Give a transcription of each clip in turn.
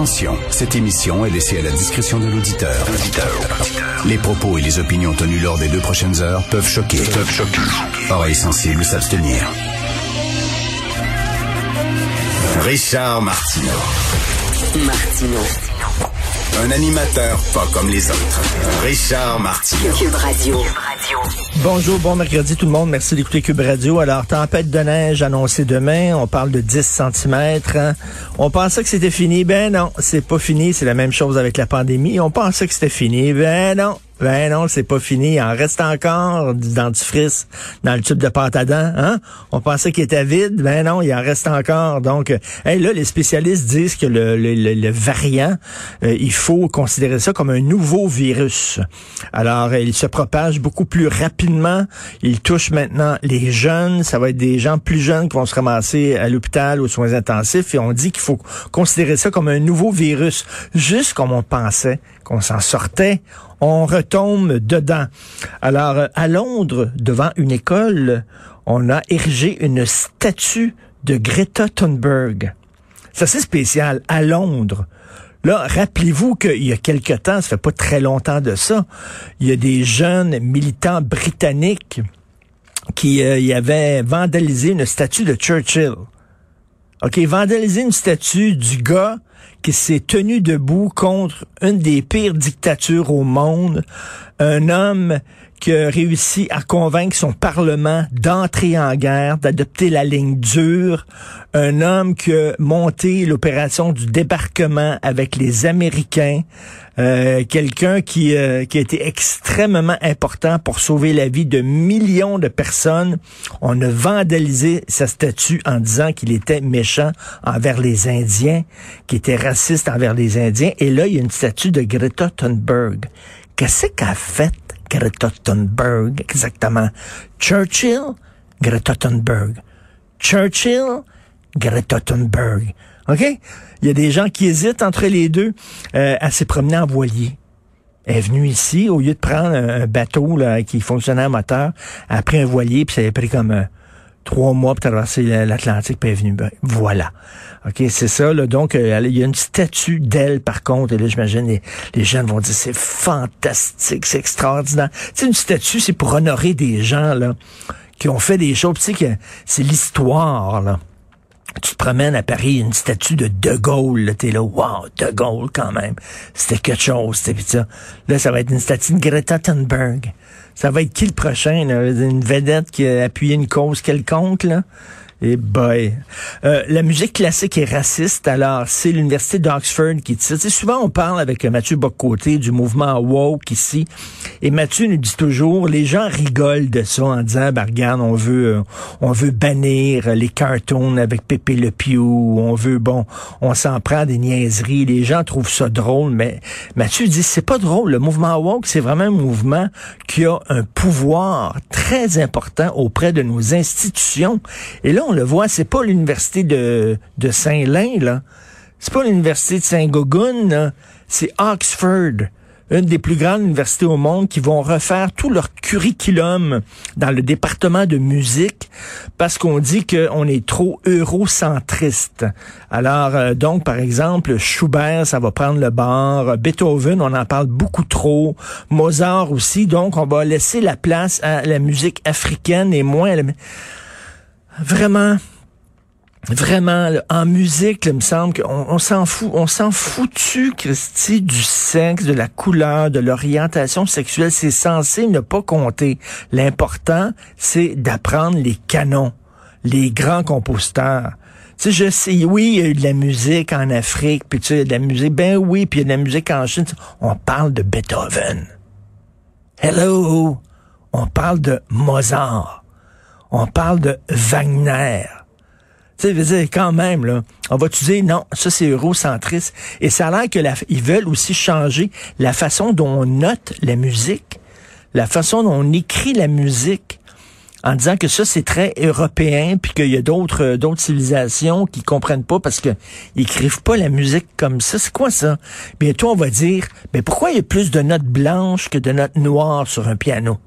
Attention, cette émission est laissée à la discrétion de l'auditeur. Les propos et les opinions tenues lors des deux prochaines heures peuvent choquer. Peuvent choquer. Oreilles sensibles s'abstenir. Richard Martineau. Martino. Un animateur pas comme les autres. Richard Martineau. Cube Radio. Bonjour, bon mercredi tout le monde. Merci d'écouter Cube Radio. Alors, tempête de neige annoncée demain. On parle de 10 cm. On pensait que c'était fini. Ben non, c'est pas fini. C'est la même chose avec la pandémie. On pensait que c'était fini. Ben non. Ben non, c'est pas fini. Il en reste encore du dentifrice dans le tube de pâte à dents. Hein? On pensait qu'il était vide. Ben non, il en reste encore. Donc, euh, là, les spécialistes disent que le, le, le- le variant, euh, il faut considérer ça comme un nouveau virus. Alors, euh, il se propage beaucoup plus rapidement. Il touche maintenant les jeunes. Ça va être des gens plus jeunes qui vont se ramasser à l'hôpital aux soins intensifs. Et on dit qu'il faut considérer ça comme un nouveau virus. Juste comme on pensait qu'on s'en sortait on retombe dedans. Alors, à Londres, devant une école, on a érigé une statue de Greta Thunberg. C'est spécial. À Londres. Là, rappelez-vous qu'il y a quelque temps, ça fait pas très longtemps de ça, il y a des jeunes militants britanniques qui euh, y avaient vandalisé une statue de Churchill. OK, vandaliser une statue du gars qui s'est tenu debout contre une des pires dictatures au monde, un homme qui a réussi à convaincre son Parlement d'entrer en guerre, d'adopter la ligne dure, un homme qui a monté l'opération du débarquement avec les Américains, euh, quelqu'un qui, euh, qui a été extrêmement important pour sauver la vie de millions de personnes. On a vandalisé sa statue en disant qu'il était méchant envers les Indiens, qu'il était envers les Indiens. Et là, il y a une statue de Greta Thunberg. Qu'est-ce qu'a fait Greta Thunberg exactement? Churchill, Greta Thunberg. Churchill, Greta Thunberg. OK? Il y a des gens qui hésitent entre les deux. Euh, elle s'est promenée en voilier. Elle est venue ici, au lieu de prendre un, bateau là, qui fonctionnait à moteur, elle a pris un voilier, puis ça pris comme euh, trois mois pour traverser la- l'Atlantique, puis voilà. OK, c'est ça. Là, donc, euh, il y a une statue d'elle, par contre. Et là, j'imagine, les, les jeunes vont dire, c'est fantastique, c'est extraordinaire. Tu une statue, c'est pour honorer des gens là qui ont fait des choses. Tu sais, c'est l'histoire, là tu te promènes à Paris, une statue de De Gaulle, t'es là, wow, De Gaulle quand même. C'était quelque chose, pis ça. Là, ça va être une statue de Greta Thunberg. Ça va être qui le prochain, là? Une vedette qui a appuyé une cause quelconque, là? Et boy. Euh, la musique classique est raciste, alors c'est l'université d'Oxford qui dit ça. Souvent on parle avec Mathieu Bocoté du mouvement woke ici, et Mathieu nous dit toujours, les gens rigolent de ça en disant, ben regarde, on veut, euh, on veut bannir les cartoons avec Pépé Le Pew, on veut, bon, on s'en prend des niaiseries, les gens trouvent ça drôle, mais Mathieu dit, c'est pas drôle, le mouvement woke, c'est vraiment un mouvement qui a un pouvoir très important auprès de nos institutions. Et là, on le voit, c'est pas l'université de, Saint-Lin, là. C'est pas l'université de Saint-Gogun. C'est Oxford une des plus grandes universités au monde qui vont refaire tout leur curriculum dans le département de musique parce qu'on dit qu'on est trop eurocentriste. Alors, euh, donc, par exemple, Schubert, ça va prendre le bar. Beethoven, on en parle beaucoup trop. Mozart aussi. Donc, on va laisser la place à la musique africaine et moins à. Vraiment, Vraiment, là, en musique, là, il me semble qu'on on, s'en fout. On s'en foutu, Christy, du sexe, de la couleur, de l'orientation sexuelle. C'est censé ne pas compter. L'important, c'est d'apprendre les canons, les grands compositeurs. Tu sais, je sais, oui, il y a eu de la musique en Afrique, puis tu sais, il y a de la musique, ben oui, puis il y a de la musique en Chine. On parle de Beethoven. Hello! On parle de Mozart. On parle de Wagner. Tu sais, quand même, là, on va-tu dire, non, ça c'est eurocentriste. Et ça a l'air que la, ils veulent aussi changer la façon dont on note la musique, la façon dont on écrit la musique, en disant que ça c'est très européen, puis qu'il y a d'autres euh, civilisations qui comprennent pas parce que ils écrivent pas la musique comme ça. C'est quoi ça? Bientôt on va dire, mais pourquoi il y a plus de notes blanches que de notes noires sur un piano?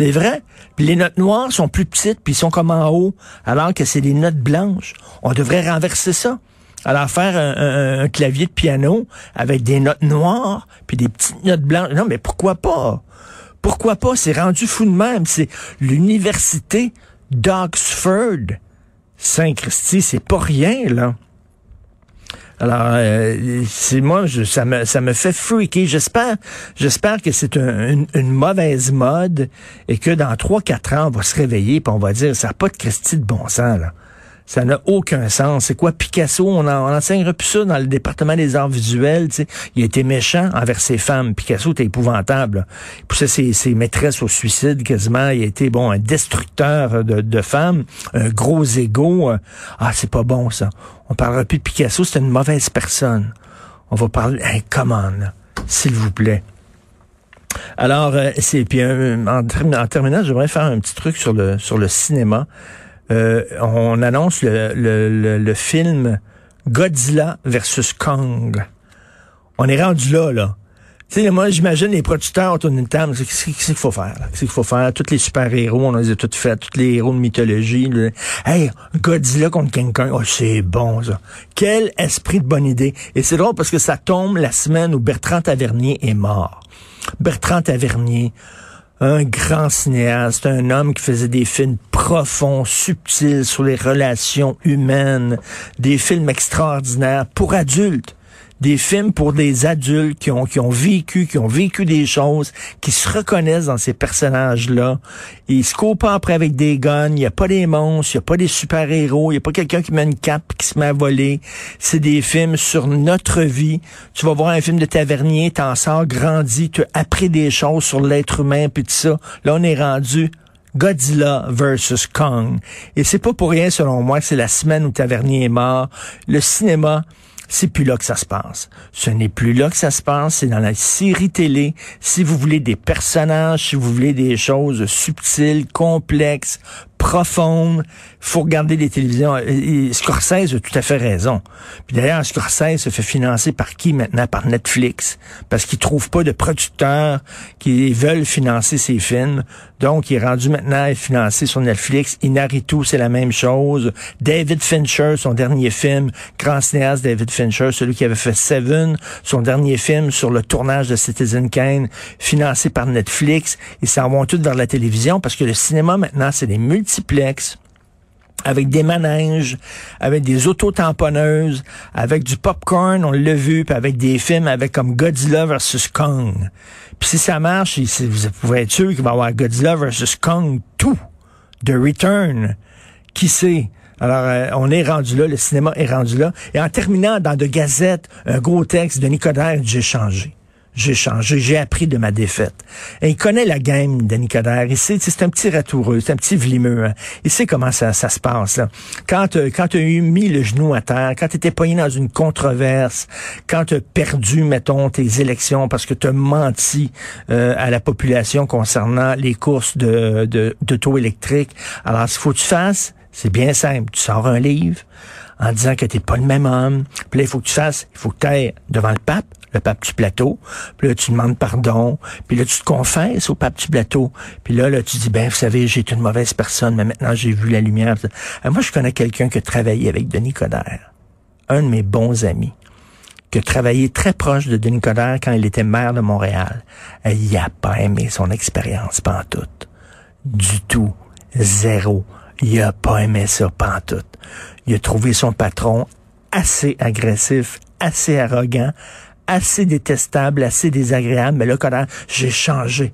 C'est vrai. Puis les notes noires sont plus petites, puis sont comme en haut, alors que c'est des notes blanches. On devrait renverser ça. Alors faire un, clavier de piano avec des notes noires puis des petites notes blanches. Non, mais pourquoi pas? Pourquoi pas? C'est rendu fou de même. C'est l'université d'Oxford. Saint-Christy, c'est pas rien, là. Alors, euh, moi, je, ça me ça me fait freaker. J'espère, j'espère que c'est une, mauvaise mode et que dans trois quatre ans, on va se réveiller et on va dire ça n'a pas de Christy de bon sens là. Ça n'a aucun sens. C'est quoi Picasso? On, enseignera plus ça dans le département des arts visuels. Il était méchant envers ses femmes. Picasso était épouvantable. Il poussait ses, maîtresses au suicide quasiment. Il était bon un destructeur de, femmes, un gros égo. Ah, c'est pas bon ça. On parlera plus de Picasso, c'est une mauvaise personne. On va parler. Hey, comment, s'il vous plaît. Alors, euh, c'est puis euh, en, en, terminant, j'aimerais faire un petit truc sur le cinéma. Euh, on annonce le, le, le, film Godzilla versus Kong. On est rendu là, là. Tu sais, moi, j'imagine les producteurs autour d'une table, qu'est-ce qu'il faut faire? Qu'est-ce qu'il faut faire? Tous les super-héros, on les a tous faits, tous les héros de mythologie. Hey, Godzilla contre King Kong, oh, c'est bon, ça. Quel esprit de bonne idée. Et c'est drôle parce que ça tombe la semaine où Bertrand Tavernier est mort. Bertrand Tavernier, un grand cinéaste, un homme qui faisait des films profonds, subtils sur les relations humaines, des films extraordinaires pour adultes des films pour des adultes qui ont, qui ont vécu, qui ont vécu des choses, qui se reconnaissent dans ces personnages-là. Ils se courent pas après avec des guns, il n'y a pas des monstres, il n'y a pas des super-héros, il n'y a pas quelqu'un qui met une cape qui se met à voler. C'est des films sur notre vie. Tu vas voir un film de Tavernier, t'en sors grandi, tu as appris des choses sur l'être humain, puis tout ça. Là, on est rendu Godzilla versus Kong. Et c'est pas pour rien, selon moi, que c'est la semaine où Tavernier est mort. Le cinéma, c'est plus là que ça se passe. Ce n'est plus là que ça se passe, c'est dans la série télé. Si vous voulez des personnages, si vous voulez des choses subtiles, complexes, profonde. faut regarder les télévisions. Scorsese a tout à fait raison. Puis d'ailleurs, Scorsese se fait financer par qui maintenant? Par Netflix. Parce qu'il trouve pas de producteurs qui veulent financer ses films. Donc, il est rendu maintenant financé sur Netflix. Inaritu, c'est la même chose. David Fincher, son dernier film, grand cinéaste David Fincher, celui qui avait fait Seven, son dernier film sur le tournage de Citizen Kane, financé par Netflix. Ils s'en vont tous vers la télévision parce que le cinéma maintenant, c'est des multi avec des manèges, avec des autotamponneuses, avec du popcorn, on l'a vu, puis avec des films avec comme Godzilla versus Kong. Puis si ça marche, vous pouvez être sûr qu'il va y avoir Godzilla versus Kong tout, de Return. Qui sait? Alors, euh, on est rendu là, le cinéma est rendu là. Et en terminant dans de gazettes, un gros texte de Nicodère, j'ai changé j'ai changé, j'ai appris de ma défaite. Et il connaît la game de Nicodère. Il sait, c'est un petit ratoureux, c'est un petit vlimeux. Hein. Il sait comment ça, ça se passe. Là. Quand, euh, quand tu as mis le genou à terre, quand tu étais pogné dans une controverse, quand tu as perdu, mettons, tes élections parce que tu as menti euh, à la population concernant les courses de, de, d'auto électrique. Alors, ce qu'il faut que tu fasses, c'est bien simple. Tu sors un livre en disant que t'es pas le même homme. Puis là, il faut que tu fasses, il faut que tu devant le pape, le pape du plateau. Puis là, tu demandes pardon. Puis là, tu te confesses au pape du plateau. Puis là, là, tu dis, ben, vous savez, j'ai été une mauvaise personne, mais maintenant, j'ai vu la lumière. Euh, moi, je connais quelqu'un qui a travaillé avec Denis Coderre. Un de mes bons amis qui a très proche de Denis Coderre quand il était maire de Montréal. Il a pas aimé son expérience pantoute. Du tout. Zéro. Il a pas aimé ça pantoute. Il a trouvé son patron assez agressif, assez arrogant, assez détestable, assez désagréable. Mais là, quand j'ai changé.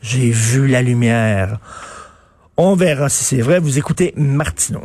J'ai vu la lumière. On verra si c'est vrai. Vous écoutez Martineau.